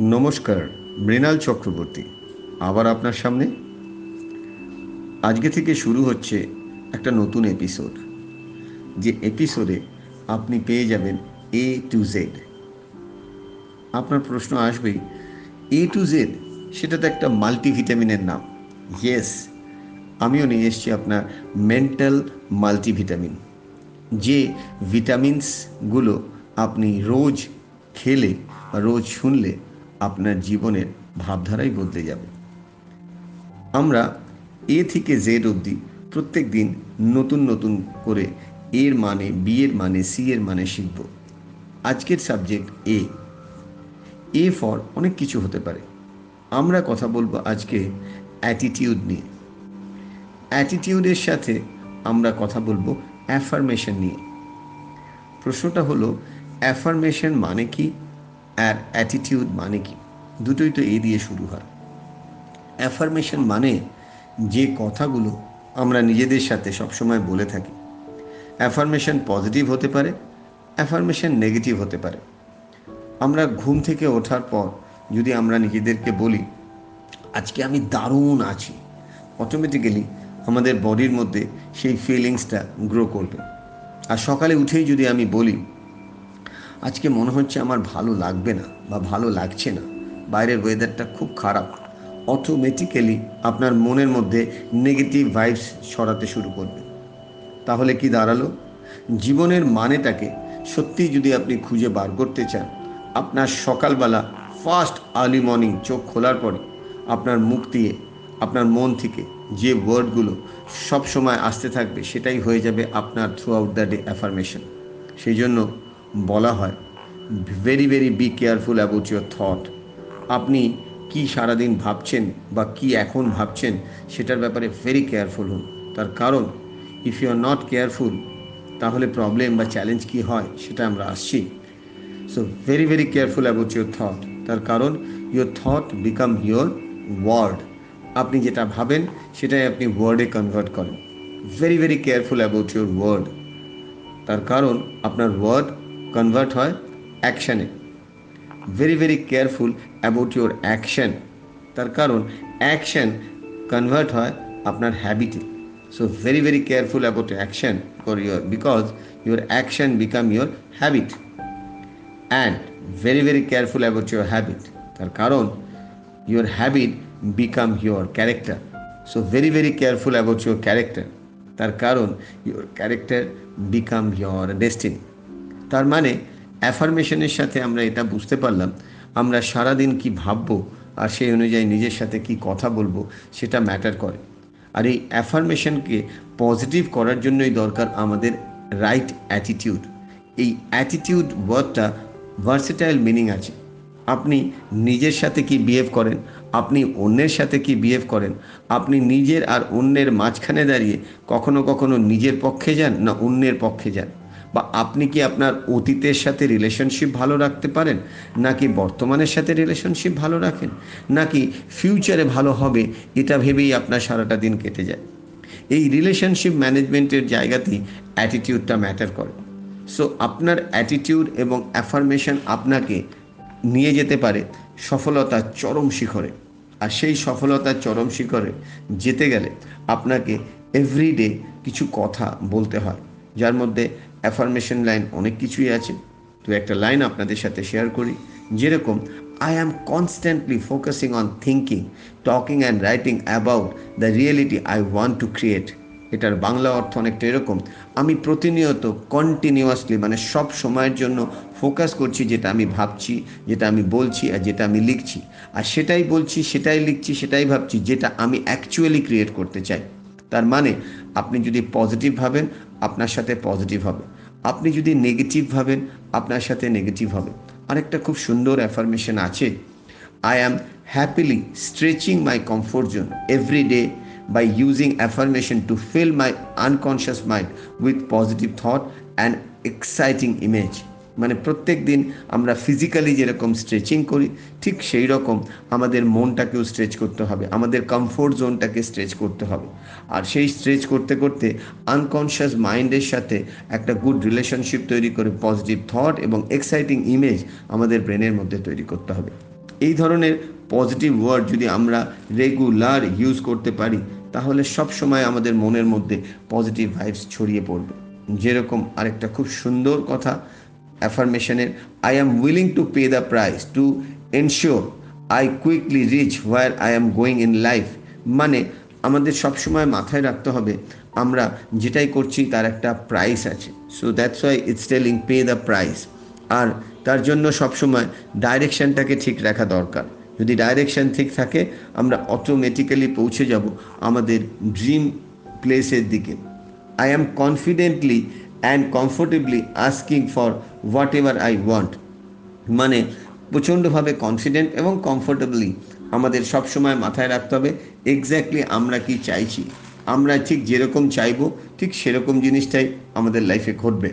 নমস্কার, মৃণাল চক্রবর্তী। আবার আপনার সামনে? আজকে থেকে শুরু হচ্ছে একটা নতুন এপিসোড যে এপিসোডে আপনি পেয়ে যাবেন এ টু জেড আপনার প্রশ্ন আসবেই এ টু জেড সেটা তো একটা মাল্টিভিটামিনের নাম। ইয়েস আমিও নিয়ে এসেছি আপনার মেন্টাল মাল্টিভিটামিন যে ভিটামিনসগুলো আপনি রোজ খেলে রোজ শুনলে আপনার জীবনের ভাবধারাই বদলে যাবে। আমরা এ থেকে জেড অবধি প্রত্যেক দিন নতুন নতুন করে এর মানে বি এর মানে সি এর মানে শিখব। আজকের সাবজেক্ট এ। এ ফর অনেক কিছু হতে পারে। আমরা কথা বলব আজকে অ্যাটিটিউড নিয়ে। অ্যাটিটিউডের সাথে আমরা কথা বলব অ্যাফার্মেশন নিয়ে। প্রশ্নটা হলো, অ্যাফার্মেশন মানে কি? আর অ্যাটিটিউড মানে কি? দুটোই তো এই দিয়ে শুরু হয়। অ্যাফার্মেশন মানে যে কথাগুলো আমরা নিজেদের সাথে সবসময় বলে থাকি। অ্যাফার্মেশন পজিটিভ হতে পারে অ্যাফার্মেশন নেগেটিভ হতে পারে। আমরা ঘুম থেকে ওঠার পর যদি আমরা নিজেদেরকে বলি, আজকে আমি দারুণ আছি। অটোমেটিক্যালি আমাদের বডির মধ্যে সেই ফিলিংসটা গ্রো করবে। আর সকালে উঠেই যদি আমি বলি আজকে মনে হচ্ছে আমার ভালো লাগবে না বা ভালো লাগছে না। বাইরের ওয়েদারটা খুব খারাপ। অটোমেটিক্যালি আপনার মনের মধ্যে নেগেটিভ ভাইবস ছড়াতে শুরু করবে। তাহলে কি দাঁড়াল? জীবনের মানেটাকে সত্যি যদি আপনি খুঁজে বার করতে চান, আপনার সকালবেলা ফার্স্ট আর্লি মর্নিং চোখ খোলার পরে আপনার মুখ দিয়ে, আপনার মন থেকে যে ওয়ার্ডগুলো সব সময় আসতে থাকবে, সেটাই হয়ে যাবে আপনার throughout the day affirmation সেই জন্য বলা হয়। Very very be careful about your thought আপনি কি সারাদিন ভাবছেন বা কি এখন ভাবছেন সেটার ব্যাপারে ভেরি কেয়ারফুল হন। তার কারণ if you are not careful তাহলে প্রবলেম বা চ্যালেঞ্জ কি হয় সেটা আমরা আসছি। So very very careful about your thought তার কারণ your thought become your word আপনি যেটা ভাবেন সেটাই আপনি ওয়ার্ডে কনভার্ট করেন। Very very careful about your word তার কারণ, আপনার ওয়ার্ড কনভার্ট হয় অ্যাকশানে very very careful about your action তার কারণ অ্যাকশন কনভার্ট হয় আপনার হ্যাবিটে so very very careful about action for your because your action become your habit and very very careful about your habit তার কারণ your habit become your character so very very careful about your character তার কারণ your character become your destiny তার মানে অ্যাফার্মেশনের সাথে আমরা এটা বুঝতে পারলাম, আমরা সারাদিন কি ভাববো আর সেই অনুযায়ী নিজের সাথে কি কথা বলব সেটা ম্যাটার করে। আর এই অ্যাফার্মেশনকে পজিটিভ করার জন্যই দরকার আমাদের রাইট অ্যাটিটিউড এই অ্যাটিটিউড ওয়ার্ডটা ভার্সেটাইল মিনিং আছে। আপনি নিজের সাথে কি বিহেভ করেন, আপনি অন্যের সাথে কি বিহেভ করেন, আপনি নিজের আর অন্যের মাঝখানে দাঁড়িয়ে কখনো কখনো নিজের পক্ষে যান না অন্যের পক্ষে যান। বা আপনি কি আপনার অতীতের সাথে রিলেশনশিপ ভালো রাখতে পারেন? নাকি বর্তমানের সাথে রিলেশনশিপ ভালো রাখেন? নাকি ফিউচারে ভালো হবে? এটা ভেবেই আপনার সারাটা দিন কেটে যায়। এই রিলেশনশিপ ম্যানেজমেন্টের জায়গাতেই অ্যাটিটিউডটা ম্যাটার করে। সো আপনার অ্যাটিটিউড এবং অ্যাফার্মেশন আপনাকে নিয়ে যেতে পারে সফলতার চরম শিখরে। আর সেই সফলতার চরম শিখরে যেতে গেলে আপনাকে এভরিডে কিছু কথা বলতে হয়। যার মধ্যে অ্যাফার্মেশন লাইন অনেক কিছুই আছে। তো একটা লাইন আপনাদের সাথে শেয়ার করি, যেরকম I am constantly focusing on thinking talking and writing about the reality I want to create এটার বাংলা অর্থ অনেকটা এরকম, আমি প্রতিনিয়ত কন্টিনিউয়াসলি মানে সব সময়ের জন্য ফোকাস করছি যেটা আমি ভাবছি, যেটা আমি বলছি আর যেটা আমি লিখছি। আর সেটাই বলছি, সেটাই লিখছি, সেটাই ভাবছি, যেটা আমি অ্যাকচুয়ালি ক্রিয়েট করতে চাই। তার মানে আপনি যদি পজিটিভ ভাবেন, আপনার সাথে পজিটিভ হবে। আপনি যদি নেগেটিভ ভাবেন, আপনার সাথে নেগেটিভ হবে। আরেকটা খুব সুন্দর অ্যাফার্মেশন আছে। I am happily stretching my comfort zone every day by using affirmation to fill my unconscious mind with positive thought and exciting image মানে প্রত্যেক দিন আমরা ফিজিক্যালি যেরকম স্ট্রেচিং করি, ঠিক সেই রকম আমাদের মনটাকেও স্ট্রেচ করতে হবে, আমাদের কমফোর্ট জোনটাকে স্ট্রেচ করতে হবে। আর সেই স্ট্রেচ করতে করতে আনকনশিয়াস মাইন্ডের সাথে একটা গুড রিলেশনশিপ তৈরি করে পজিটিভ থট এবং এক্সাইটিং ইমেজ আমাদের ব্রেনের মধ্যে তৈরি করতে হবে। এই ধরনের পজিটিভ ওয়ার্ড যদি আমরা রেগুলার ইউজ করতে পারি, তাহলে সব সময় আমাদের মনের মধ্যে পজিটিভ ভাইবস ছড়িয়ে পড়বে। যেরকম আরেকটা খুব সুন্দর কথা অ্যাফার্মেশনের I am willing to pay the price to ensure I quickly reach where I am going in life মানে আমাদের সবসময় মাথায় রাখতে হবে, আমরা যেটাই করছি তার একটা প্রাইস আছে। So that's why it's telling pay the price আর তার জন্য সবসময় ডাইরেকশনটাকে ঠিক রাখা দরকার। যদি ডাইরেকশন ঠিক থাকে, আমরা অটোমেটিক্যালি পৌঁছে যাব আমাদের ড্রিম প্লেসের দিকে। I am confidently and comfortably asking for whatever I want মানে প্রচণ্ডভাবে কনফিডেন্ট এবং কমফোর্টেবলি আমাদের সবসময় মাথায় রাখতে হবে এক্স্যাক্টলি আমরা কি চাইছি। আমরা ঠিক যেরকম চাইব, ঠিক সেরকম জিনিসটাই আমাদের লাইফে ঘটবে।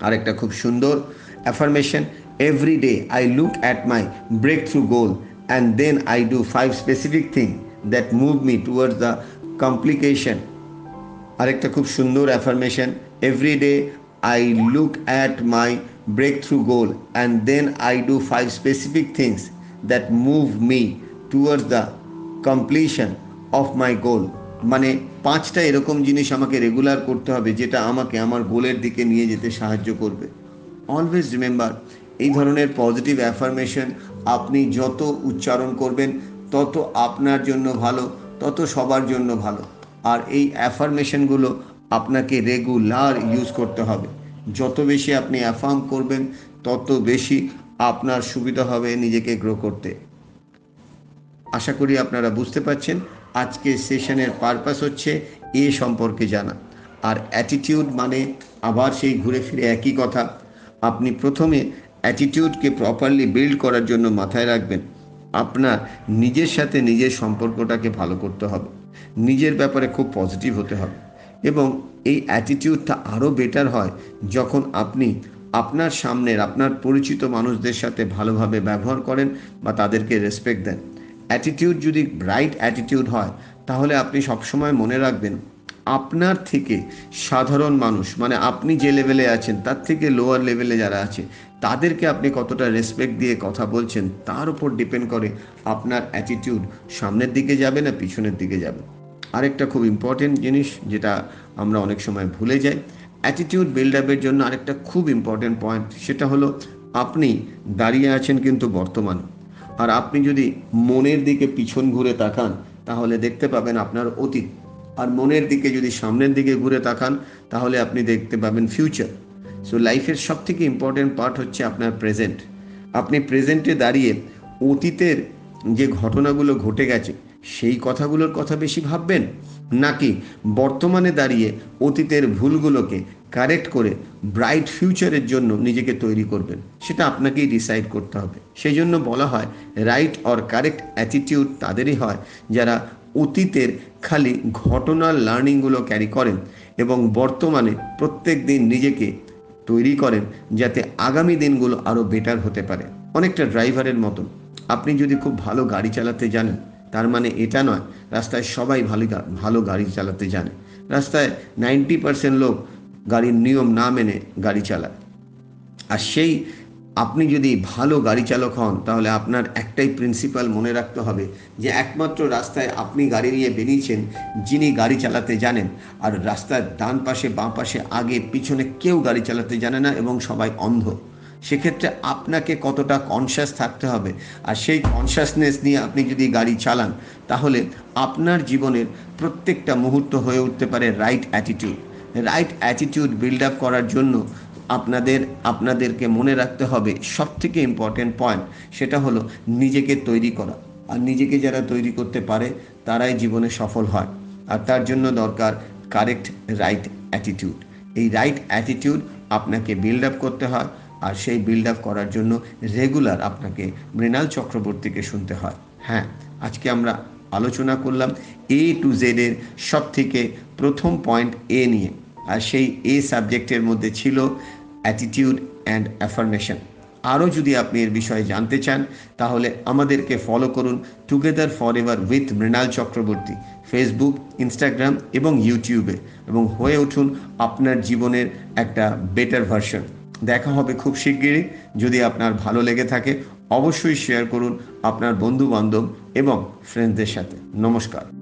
আরেকটা খুব সুন্দর affirmation every day I look at my breakthrough goal and then I do five specific thing that move me towards the complication আরেকটা খুব সুন্দর affirmation every day I look at my breakthrough goal and then I do five specific things that move me towards the completion of my goal মানে পাঁচটা এরকম জিনিস আমাকে regular করতে হবে যেটা আমাকে আমার গোলের দিকে নিয়ে যেতে সাহায্য করবে। অলওয়েজ রিমেম্বার এই ধরনের পজিটিভ অ্যাফার্মেশন আপনি যত উচ্চারণ করবেন, তত আপনার জন্য ভালো, তত সবার জন্য ভালো। আর এই অ্যাফার্মেশনগুলো আপনাকে রেগুলার ইউজ করতে হবে। যত বেশি আপনি অ্যাফার্ম করবেন, তত বেশি আপনার সুবিধা হবে নিজেকে গ্রো করতে। আশা করি আপনারা বুঝতে পারছেন, আজকে সেশনের পারপাস হচ্ছে এ সম্পর্কে জানা। আর অ্যাটিটিউড মানে আবার সেই ঘুরে ফিরে একই কথা। আপনি প্রথমে অ্যাটিটিউডকে প্রপারলি বিল্ড করার জন্য মাথায় রাখবেন। আপনার নিজের সাথে নিজের সম্পর্কটাকে ভালো করতে হবে। নিজের ব্যাপারে খুব পজিটিভ হতে হবে। এবং এই অ্যাটিটিউডটা আরও বেটার হয় যখন আপনি আপনার সামনের, আপনার পরিচিত মানুষদের সাথে ভালোভাবে ব্যবহার করেন বা তাদেরকে রেসপেক্ট দেন। অ্যাটিটিউড যদি ব্রাইট অ্যাটিটিউড হয়, তাহলে আপনি সবসময় মনে রাখবেন, আপনার থেকে সাধারণ মানুষ মানে আপনি যে লেভেলে আছেন, তার থেকে লোয়ার লেভেলে যারা আছে তাদেরকে আপনি কতটা রেসপেক্ট দিয়ে কথা বলছেন, তার উপর ডিপেন্ড করে আপনার অ্যাটিটিউড সামনের দিকে যাবে না, পিছনের দিকে যাবে। আরেকটা খুব ইম্পর্টেন্ট জিনিস যেটা আমরা অনেক সময় ভুলে যাই অ্যাটিটিউড বিল্ড আপের জন্য আরেকটা খুব ইম্পর্টেন্ট পয়েন্ট সেটা হলো আপনি দাঁড়িয়ে আছেন কিন্তু বর্তমানে। আর আপনি যদি মনের দিকে পিছন ঘুরে তাকান, তাহলে দেখতে পাবেন আপনার অতীত। আর মনের দিকে যদি সামনের দিকে ঘুরে তাকান, তাহলে আপনি দেখতে পাবেন ফিউচার সো লাইফের সব থেকে ইম্পর্টেন্ট পার্ট হচ্ছে আপনার প্রেজেন্ট আপনি প্রেজেন্টে দাঁড়িয়ে অতীতের যে ঘটনাগুলো ঘটে গেছে, সেই কথাগুলোর কথা বেশি ভাববেন? নাকি বর্তমানে দাঁড়িয়ে অতীতের ভুলগুলোকে কারেক্ট করে ব্রাইট ফিউচারের জন্য নিজেকে তৈরি করবেন? সেটা আপনাকেই ডিসাইড করতে হবে। সেই জন্য বলা হয় রাইট অর কারেক্ট অ্যাটিটিউড তাদেরই হয় যারা অতীতের খালি ঘটনার লার্নিংগুলো ক্যারি করেন এবং বর্তমানে প্রত্যেক দিন নিজেকে তৈরি করেন যাতে আগামী দিনগুলো আরও বেটার হতে পারে। অনেকটা ড্রাইভারের মতন। আপনি যদি খুব ভালো গাড়ি চালাতে জানেন, তার মানে এটা নয়, রাস্তায় সবাই ভালো ভালো গাড়ি চালাতে জানে। রাস্তায় নাইনটি পার্সেন্ট লোক গাড়ির নিয়ম না মেনে গাড়ি চালায়। আর সেই আপনি যদি ভালো গাড়ি চালক হন, তাহলে আপনার একটাই প্রিন্সিপাল মনে রাখতে হবে যে একমাত্র রাস্তায় আপনি গাড়ি নিয়ে বেরিয়েছেন, যিনি গাড়ি চালাতে জানেন। আর রাস্তার ডান পাশে, বাঁ পাশে, আগে, পিছনে কেউ গাড়ি চালাতে জানে না এবং সবাই অন্ধ। সেক্ষেত্রে আপনাকে কতটা কনসিয়াস থাকতে হবে। আর সেই কনসিয়াসনেস নিয়ে আপনি যদি গাড়ি চালান, তাহলে আপনার জীবনের প্রত্যেকটা মুহূর্ত হয়ে উঠতে পারে right attitude right attitude build up করার জন্য আপনাদের, আপনাদেরকে মনে রাখতে হবে সব থেকে ইম্পর্টেন্ট পয়েন্ট সেটা হলো নিজেকে তৈরি করা। আর নিজেকে যারা তৈরি করতে পারে, তারাই জীবনে সফল হয়। আর তার জন্য দরকার কারেক্ট রাইট অ্যাটিটিউড এই রাইট অ্যাটিটিউড আপনাকে বিল্ড আপ করতে হয়, আর সেই বিল্ড আপ করার জন্য রেগুলার আপনাকে মৃণাল চক্রবর্তীকে শুনতে হয়। হ্যাঁ আজকে আমরা আলোচনা করলাম এ টু জেডের সব থেকে প্রথম পয়েন্ট এ নিয়ে। আর সেই এ সাবজেক্টের মধ্যে ছিল অ্যাটিটিউড অ্যান্ড অ্যাফার্মেশন আরও যদি আপনি এর বিষয়ে জানতে চান, তাহলে আমাদেরকে ফলো করুন together forever with Mrinal Chakraborty Facebook Instagram এবং ইউটিউবে এবং হয়ে উঠুন আপনার জীবনের একটা বেটার ভার্সন দেখা হবে খুব শিগগিরই। যদি আপনার ভালো লেগে থাকে, অবশ্যই শেয়ার করুন আপনার বন্ধু বান্ধব এবং ফ্রেন্ডসদের সাথে। নমস্কার।